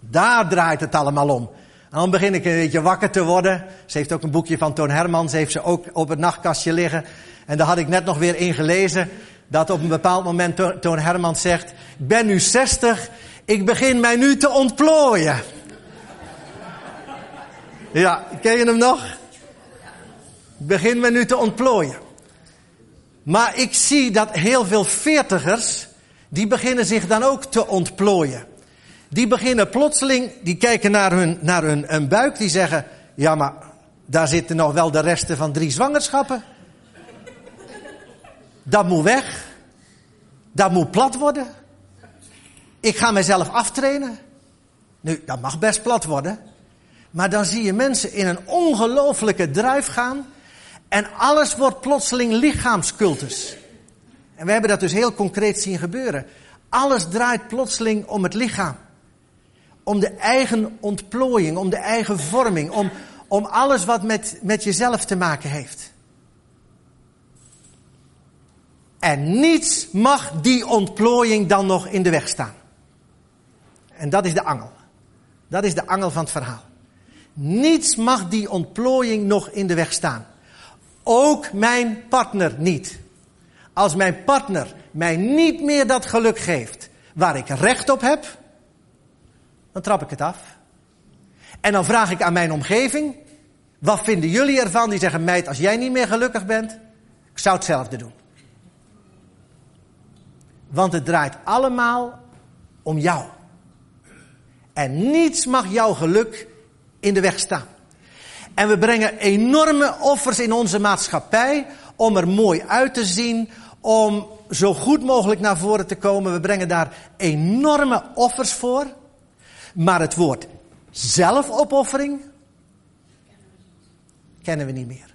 Daar draait het allemaal om. En dan begin ik een beetje wakker te worden. Ze heeft ook een boekje van Toon Hermans, heeft ze ook op het nachtkastje liggen. En daar had ik net nog weer in gelezen. Dat op een bepaald moment Toon Hermans zegt, ik ben nu 60, ik begin mij nu te ontplooien. Ja, ken je hem nog? Ik begin me nu te ontplooien. Maar ik zie dat heel veel veertigers, die beginnen zich dan ook te ontplooien. Die beginnen plotseling, die kijken naar hun, naar hun, hun buik, die zeggen, ja maar daar zitten nog wel de resten van drie zwangerschappen. Dat moet weg. Dat moet plat worden. Ik ga mezelf aftrainen. Nu, dat mag best plat worden. Maar dan zie je mensen in een ongelofelijke druif gaan. En alles wordt plotseling lichaamscultus. En we hebben dat dus heel concreet zien gebeuren. Alles draait plotseling om het lichaam. Om de eigen ontplooiing, om de eigen vorming, om, om alles wat met, met jezelf te maken heeft. En niets mag die ontplooiing dan nog in de weg staan. En dat is de angel. Dat is de angel van het verhaal. Niets mag die ontplooiing nog in de weg staan. Ook mijn partner niet. Als mijn partner mij niet meer dat geluk geeft waar ik recht op heb, dan trap ik het af. En dan vraag ik aan mijn omgeving, wat vinden jullie ervan? Die zeggen, meid, als jij niet meer gelukkig bent, ik zou hetzelfde doen. Want het draait allemaal om jou. En niets mag jouw geluk in de weg staan. En we brengen enorme offers in onze maatschappij om er mooi uit te zien, om zo goed mogelijk naar voren te komen. We brengen daar enorme offers voor. Maar het woord zelfopoffering kennen we niet meer.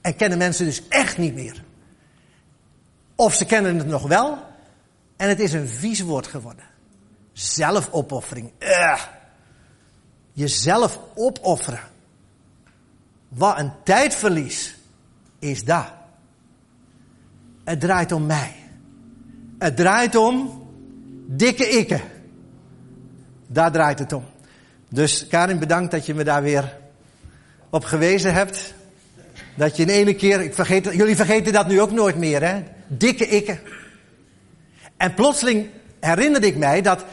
En kennen mensen dus echt niet meer. Of ze kennen het nog wel en het is een vies woord geworden. Zelfopoffering. Jezelf opofferen. Wat een tijdverlies is dat. Het draait om mij. Het draait om dikke ikken. Daar draait het om. Dus Karin, bedankt dat je me daar weer op gewezen hebt. Dat je in ene keer, ik vergeet, jullie vergeten dat nu ook nooit meer, hè? Dikke ikken. En plotseling herinnerde ik mij dat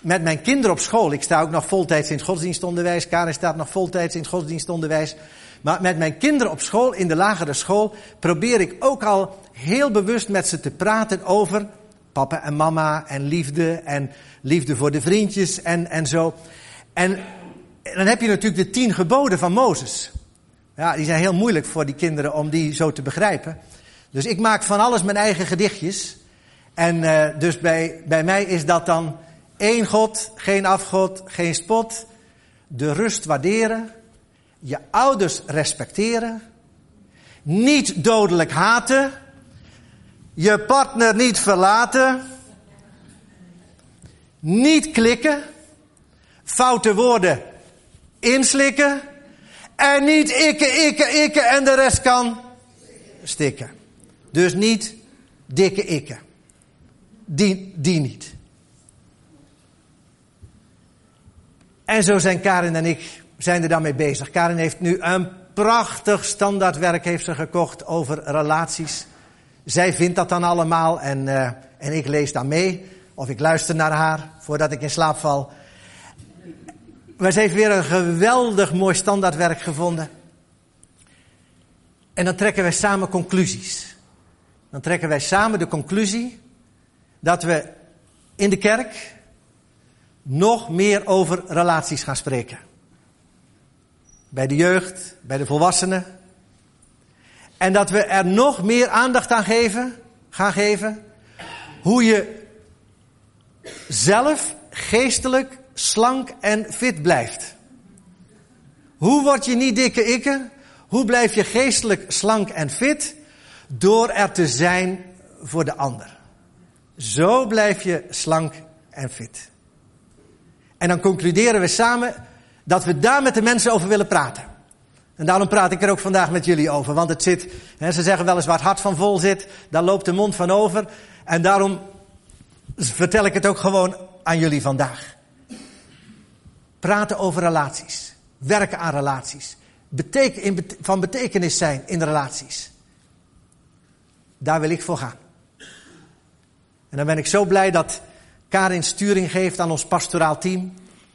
met mijn kinderen op school, ik sta ook nog voltijds in het godsdienstonderwijs, Karin staat nog voltijds in het godsdienstonderwijs. Maar met mijn kinderen op school, in de lagere school, probeer ik ook al heel bewust met ze te praten over papa en mama en liefde en liefde voor de vriendjes en, en zo. En dan heb je natuurlijk de tien geboden van Mozes. Ja, die zijn heel moeilijk voor die kinderen om die zo te begrijpen. Dus ik maak van alles mijn eigen gedichtjes. En uh, dus bij, bij mij is dat dan één God, geen afgod, geen spot. De rust waarderen. Je ouders respecteren. Niet dodelijk haten. Je partner niet verlaten. Niet klikken. Foute woorden inslikken. En niet ikke, ikke, ikke en de rest kan stikken. Dus niet dikke ikke. Die, die niet. En zo zijn Karin en ik zijn er dan mee bezig. Karin heeft nu een prachtig standaardwerk heeft ze gekocht over relaties. Zij vindt dat dan allemaal en, uh, en ik lees dan mee. Of ik luister naar haar voordat ik in slaap val. Maar ze heeft weer een geweldig mooi standaardwerk gevonden. En dan trekken wij samen conclusies. Dan trekken wij samen de conclusie dat we in de kerk nog meer over relaties gaan spreken. Bij de jeugd, bij de volwassenen. En dat we er nog meer aandacht aan geven, gaan geven. Hoe je zelf geestelijk slank en fit blijft. Hoe word je niet dikke ikke? Hoe blijf je geestelijk slank en fit? Door er te zijn voor de ander. Zo blijf je slank en fit. En dan concluderen we samen dat we daar met de mensen over willen praten. En daarom praat ik er ook vandaag met jullie over. Want het zit, hè, ze zeggen wel eens waar het hart van vol zit, daar loopt de mond van over. En daarom vertel ik het ook gewoon aan jullie vandaag. Praten over relaties. Werken aan relaties. Van betekenis zijn in relaties. Daar wil ik voor gaan. En dan ben ik zo blij dat Karin sturing geeft aan ons pastoraal team.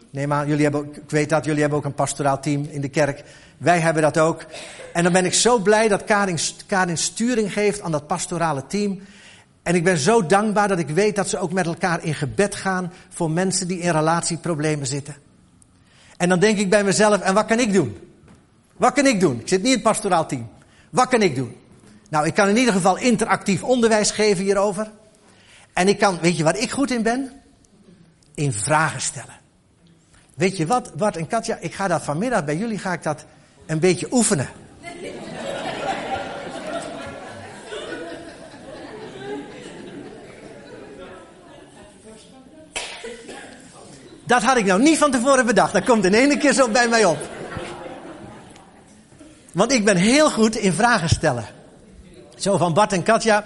Nee, maar jullie hebben, ik weet dat jullie hebben ook een pastoraal team in de kerk. Wij hebben dat ook. En dan ben ik zo blij dat Karin, Karin sturing geeft aan dat pastorale team. En ik ben zo dankbaar dat ik weet dat ze ook met elkaar in gebed gaan voor mensen die in relatieproblemen zitten. En dan denk ik bij mezelf, en wat kan ik doen? Wat kan ik doen? Ik zit niet in het pastoraal team. Wat kan ik doen? Nou, ik kan in ieder geval interactief onderwijs geven hierover. En ik kan, weet je waar ik goed in ben? In vragen stellen. Weet je wat, Bart en Katja, ik ga dat vanmiddag bij jullie ga ik dat een beetje oefenen. Dat had ik nou niet van tevoren bedacht. Dat komt in één keer zo bij mij op. Want ik ben heel goed in vragen stellen. Zo van Bart en Katja,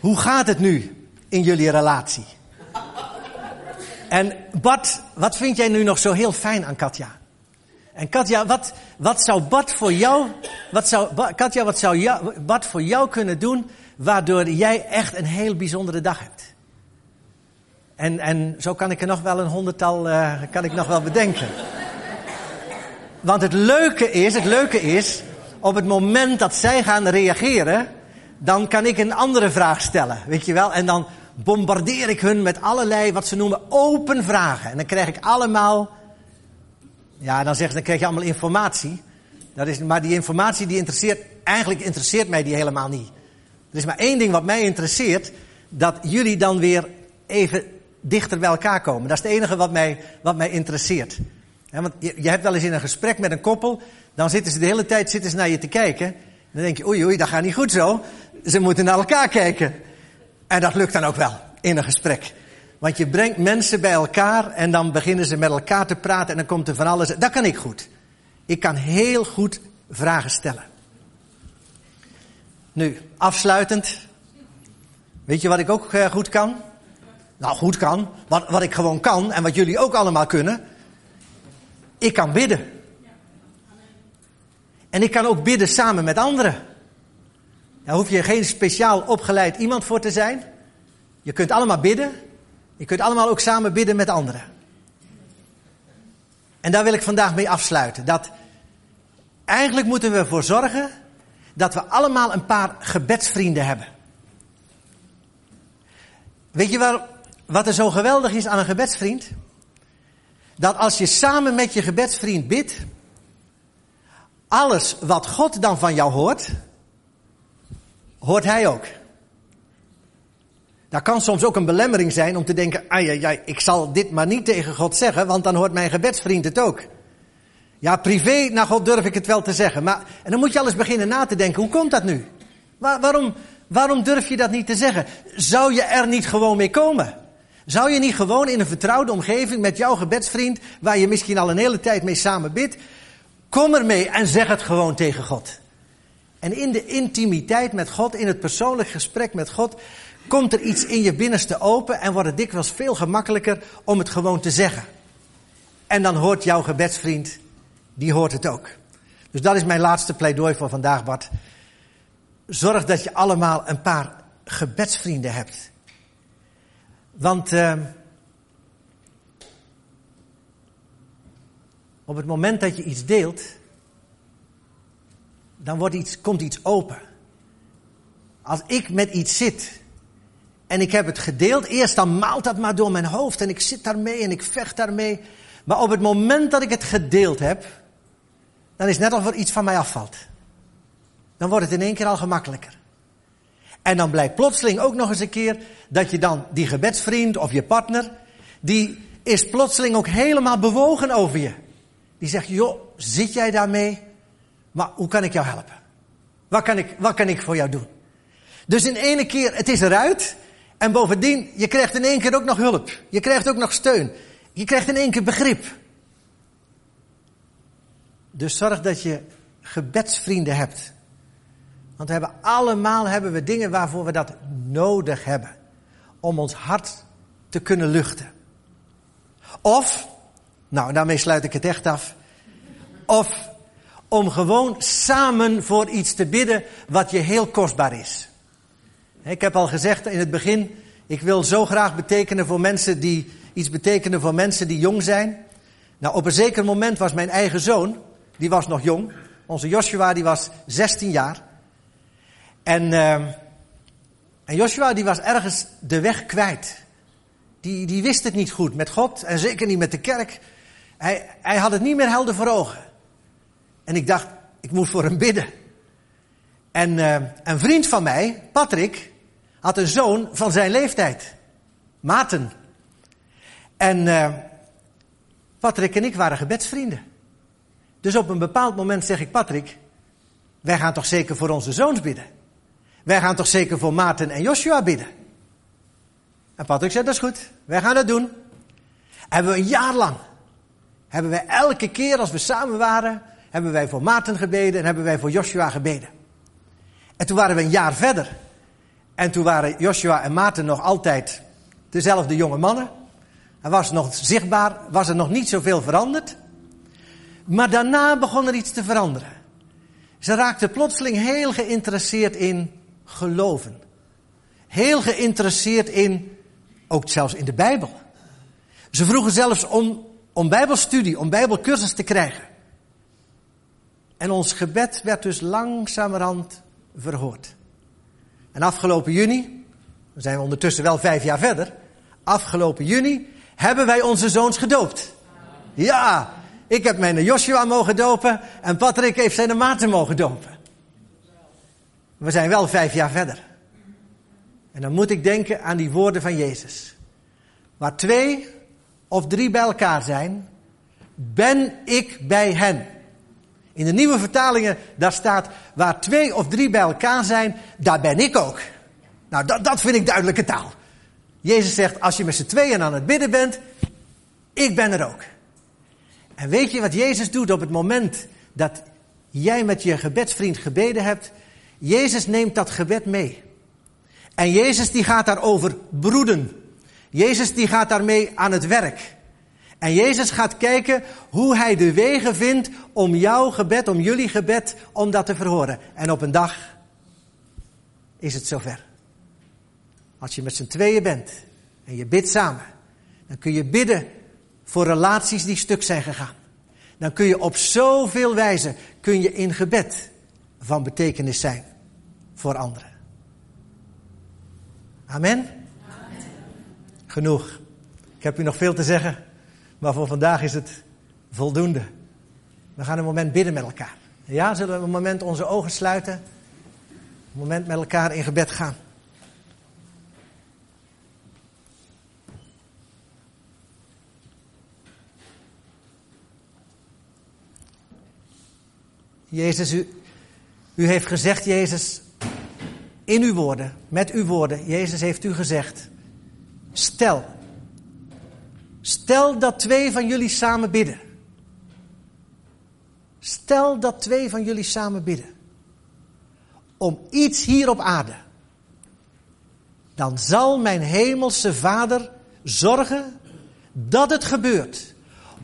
hoe gaat het nu in jullie relatie? En Bart, wat vind jij nu nog zo heel fijn aan Katja? En Katja, wat, wat zou Bart voor jou, wat zou, Katja, wat zou jou, Bart voor jou kunnen doen, waardoor jij echt een heel bijzondere dag hebt? En, en zo kan ik er nog wel een honderdtal, uh, kan ik nog wel bedenken. Want het leuke is, het leuke is, op het moment dat zij gaan reageren, dan kan ik een andere vraag stellen, weet je wel? En dan bombardeer ik hun met allerlei, wat ze noemen, open vragen. En dan krijg ik allemaal, ja, dan zeggen ze, dan krijg je allemaal informatie. Dat is, maar die informatie die interesseert, eigenlijk interesseert mij die helemaal niet. Er is maar één ding wat mij interesseert, dat jullie dan weer even dichter bij elkaar komen. Dat is het enige wat mij, wat mij interesseert. want je, je, hebt wel eens in een gesprek met een koppel, dan zitten ze de hele tijd zitten ze naar je te kijken. Dan denk je, oei oei, dat gaat niet goed zo. Ze moeten naar elkaar kijken. En dat lukt dan ook wel in een gesprek. Want je brengt mensen bij elkaar en dan beginnen ze met elkaar te praten en dan komt er van alles. Dat kan ik goed. Ik kan heel goed vragen stellen. Nu, afsluitend. Weet je wat ik ook eh, goed kan? Nou, goed kan. Wat, wat ik gewoon kan en wat jullie ook allemaal kunnen. Ik kan bidden. En ik kan ook bidden samen met anderen. Daar hoef je geen speciaal opgeleid iemand voor te zijn. Je kunt allemaal bidden. Je kunt allemaal ook samen bidden met anderen. En daar wil ik vandaag mee afsluiten. Dat eigenlijk moeten we ervoor zorgen dat we allemaal een paar gebedsvrienden hebben. Weet je wel, wat er zo geweldig is aan een gebedsvriend? Dat als je samen met je gebedsvriend bidt, alles wat God dan van jou hoort, hoort hij ook. Daar kan soms ook een belemmering zijn om te denken, ai, ai, ik zal dit maar niet tegen God zeggen, want dan hoort mijn gebedsvriend het ook. Ja, privé naar God durf ik het wel te zeggen. Maar, en dan moet je alles beginnen na te denken, hoe komt dat nu? waarom, waarom durf je dat niet te zeggen? Zou je er niet gewoon mee komen? Zou je niet gewoon in een vertrouwde omgeving met jouw gebedsvriend, waar je misschien al een hele tijd mee samen bidt, kom er mee en zeg het gewoon tegen God. En in de intimiteit met God, in het persoonlijk gesprek met God, komt er iets in je binnenste open en wordt het dikwijls veel gemakkelijker om het gewoon te zeggen. En dan hoort jouw gebedsvriend, die hoort het ook. Dus dat is mijn laatste pleidooi voor vandaag, Bart. Zorg dat je allemaal een paar gebedsvrienden hebt. Want uh, op het moment dat je iets deelt, dan wordt iets, komt iets open. Als ik met iets zit en ik heb het gedeeld, eerst dan maalt dat maar door mijn hoofd en ik zit daarmee en ik vecht daarmee. Maar op het moment dat ik het gedeeld heb, dan is net alsof er iets van mij afvalt. dan wordt het in één keer al gemakkelijker. En dan blijkt plotseling ook nog eens een keer dat je dan die gebedsvriend of je partner, die is plotseling ook helemaal bewogen over je. Die zegt, joh, zit jij daarmee? Maar hoe kan ik jou helpen? Wat kan ik, wat kan ik voor jou doen? Dus in ene keer, het is eruit. En bovendien, je krijgt in één keer ook nog hulp. Je krijgt ook nog steun. Je krijgt in één keer begrip. Dus zorg dat je gebedsvrienden hebt. Want we hebben allemaal hebben we dingen waarvoor we dat nodig hebben. Om ons hart te kunnen luchten. Of, nou daarmee sluit ik het echt af. Of om gewoon samen voor iets te bidden wat je heel kostbaar is. Ik heb al gezegd in het begin, ik wil zo graag betekenen voor mensen die iets betekenen voor mensen die jong zijn. Nou, op een zeker moment was mijn eigen zoon, die was nog jong. Onze Joshua, die was 16 jaar. En, uh, en Joshua, die was ergens de weg kwijt. Die, die wist het niet goed met God en zeker niet met de kerk. Hij, hij had het niet meer helder voor ogen. En ik dacht, ik moet voor hem bidden. En uh, een vriend van mij, Patrick, had een zoon van zijn leeftijd. Maarten. En uh, Patrick en ik waren gebedsvrienden. Dus op een bepaald moment zeg ik, Patrick, wij gaan toch zeker voor onze zoons bidden? Wij gaan toch zeker voor Maarten en Joshua bidden? En Patrick zei, dat is goed, wij gaan dat doen. Hebben we een jaar lang, hebben wij elke keer als we samen waren, hebben wij voor Maarten gebeden en hebben wij voor Joshua gebeden. En toen waren we een jaar verder. En toen waren Joshua en Maarten nog altijd dezelfde jonge mannen. Er was nog zichtbaar, was er nog niet zoveel veranderd. Maar daarna begon er iets te veranderen. Ze raakten plotseling heel geïnteresseerd in geloven. Heel geïnteresseerd in, ook zelfs in de Bijbel. Ze vroegen zelfs om, om Bijbelstudie, om Bijbelcursus te krijgen. En ons gebed werd dus langzamerhand verhoord. En afgelopen juni, dan zijn we ondertussen wel vijf jaar verder. Afgelopen juni hebben wij onze zoons gedoopt. Ja, ik heb mijn Joshua mogen dopen en Patrick heeft zijn Maarten mogen dopen. We zijn wel vijf jaar verder. En dan moet ik denken aan die woorden van Jezus. Waar twee of drie bij elkaar zijn, ben ik bij hen. In de nieuwe vertalingen, daar staat, waar twee of drie bij elkaar zijn, daar ben ik ook. Nou, dat, dat vind ik duidelijke taal. Jezus zegt, als je met z'n tweeën aan het bidden bent, ik ben er ook. En weet je wat Jezus doet op het moment dat jij met je gebedsvriend gebeden hebt? Jezus neemt dat gebed mee. En Jezus die gaat daarover broeden. Jezus die gaat daarmee aan het werk. En Jezus gaat kijken hoe hij de wegen vindt om jouw gebed, om jullie gebed, om dat te verhoren. En op een dag is het zover. Als je met z'n tweeën bent en je bidt samen, dan kun je bidden voor relaties die stuk zijn gegaan. Dan kun je op zoveel wijzen, kun je in gebed van betekenis zijn voor anderen. Amen? Amen. Genoeg. Ik heb u nog veel te zeggen. Maar voor vandaag is het voldoende. We gaan een moment bidden met elkaar. Ja, zullen we een moment onze ogen sluiten? Een moment met elkaar in gebed gaan. Jezus, u, u heeft gezegd, Jezus, in uw woorden, met uw woorden, Jezus heeft u gezegd, stel Stel dat twee van jullie samen bidden. Stel dat twee van jullie samen bidden. Om iets hier op aarde. Dan zal mijn hemelse Vader zorgen dat het gebeurt.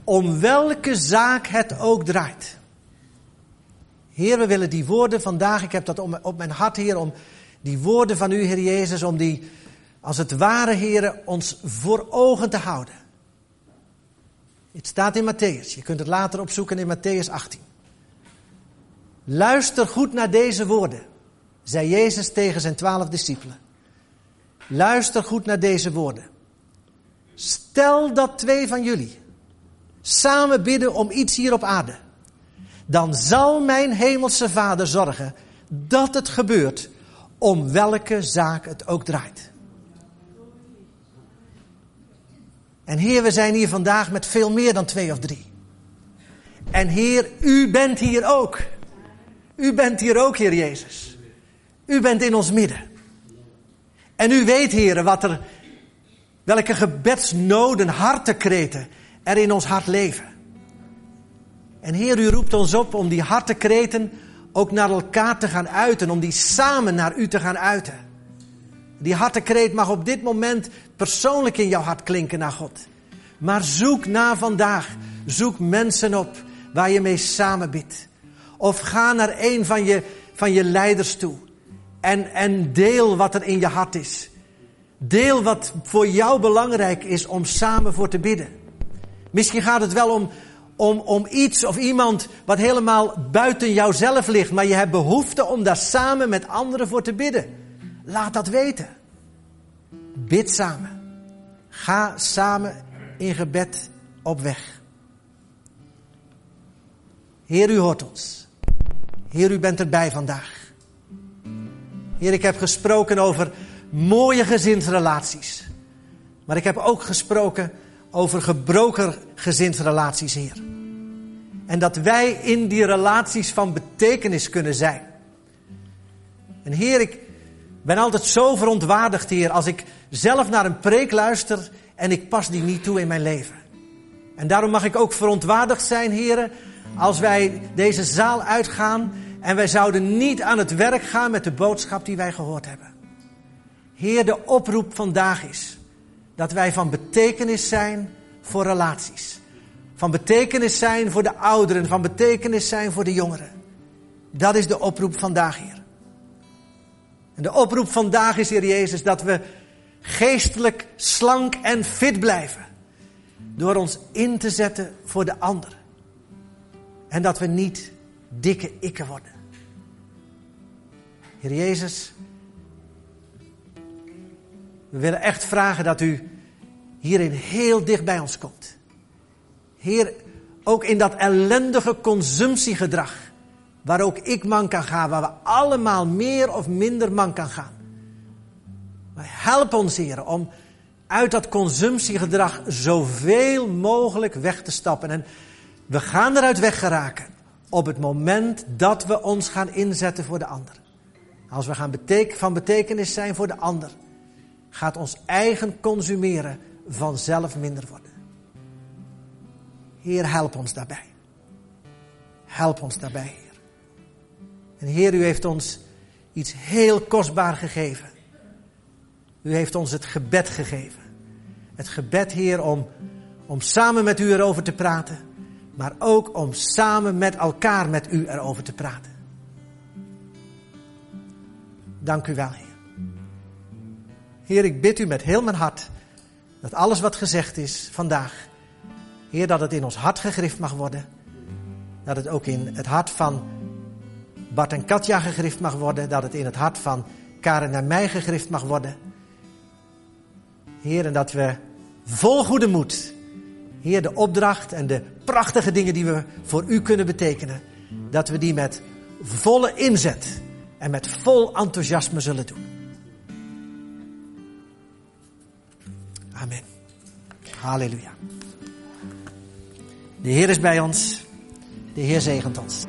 Om welke zaak het ook draait. Heer, we willen die woorden vandaag, ik heb dat op mijn hart, Heer, om die woorden van u, Heer Jezus, om die als het ware, Heer, ons voor ogen te houden. Het staat in Matthäus. Je kunt het later opzoeken in Matthäus 18. Luister goed naar deze woorden, zei Jezus tegen zijn twaalf discipelen. Luister goed naar deze woorden. Stel dat twee van jullie samen bidden om iets hier op aarde. Dan zal mijn hemelse Vader zorgen dat het gebeurt, om welke zaak het ook draait. En Heer, we zijn hier vandaag met veel meer dan twee of drie. En Heer, u bent hier ook. U bent hier ook, Heer Jezus. U bent in ons midden. En u weet, Heer, wat er, welke gebedsnoden, hartekreten er in ons hart leven. En Heer, u roept ons op om die hartekreten ook naar elkaar te gaan uiten, om die samen naar u te gaan uiten. Die hartekreet mag op dit moment persoonlijk in jouw hart klinken naar God. Maar zoek na vandaag, zoek mensen op waar je mee samen bidt. Of ga naar een van je, van je leiders toe en, en deel wat er in je hart is. Deel wat voor jou belangrijk is om samen voor te bidden. Misschien gaat het wel om, om, om iets of iemand wat helemaal buiten jouzelf ligt, maar je hebt behoefte om daar samen met anderen voor te bidden. Laat dat weten. Bid samen. Ga samen in gebed op weg. Heer, u hoort ons. Heer, u bent erbij vandaag. Heer, ik heb gesproken over mooie gezinsrelaties. Maar ik heb ook gesproken over gebroken gezinsrelaties, Heer. En dat wij in die relaties van betekenis kunnen zijn. En Heer, ik ben altijd zo verontwaardigd, Heer, als ik zelf naar een preek luister en ik pas die niet toe in mijn leven. En daarom mag ik ook verontwaardigd zijn, Heer, als wij deze zaal uitgaan en wij zouden niet aan het werk gaan met de boodschap die wij gehoord hebben. Heer, de oproep vandaag is dat wij van betekenis zijn voor relaties. Van betekenis zijn voor de ouderen, van betekenis zijn voor de jongeren. Dat is de oproep vandaag, Heer. En de oproep vandaag is, Heer Jezus, dat we geestelijk slank en fit blijven. Door ons in te zetten voor de ander. En dat we niet dikke ikken worden. Heer Jezus, we willen echt vragen dat u hierin heel dicht bij ons komt. Heer, ook in dat ellendige consumptiegedrag, waar ook ik man kan gaan, waar we allemaal meer of minder man kan gaan. Help ons, Heer, om uit dat consumptiegedrag zoveel mogelijk weg te stappen. En we gaan eruit weggeraken op het moment dat we ons gaan inzetten voor de ander. Als we gaan van betekenis zijn voor de ander, gaat ons eigen consumeren vanzelf minder worden. Heer, help ons daarbij. Help ons daarbij. En Heer, u heeft ons iets heel kostbaar gegeven. U heeft ons het gebed gegeven. Het gebed, Heer, om, om samen met u erover te praten. Maar ook om samen met elkaar met u erover te praten. Dank u wel, Heer. Heer, ik bid u met heel mijn hart dat alles wat gezegd is vandaag, Heer, dat het in ons hart gegrift mag worden. Dat het ook in het hart van Bart en Katja gegrift mag worden. Dat het in het hart van Karen en mij gegrift mag worden. Heer, en dat we vol goede moed, Heer, de opdracht en de prachtige dingen die we voor u kunnen betekenen, dat we die met volle inzet en met vol enthousiasme zullen doen. Amen. Halleluja. De Heer is bij ons. De Heer zegent ons.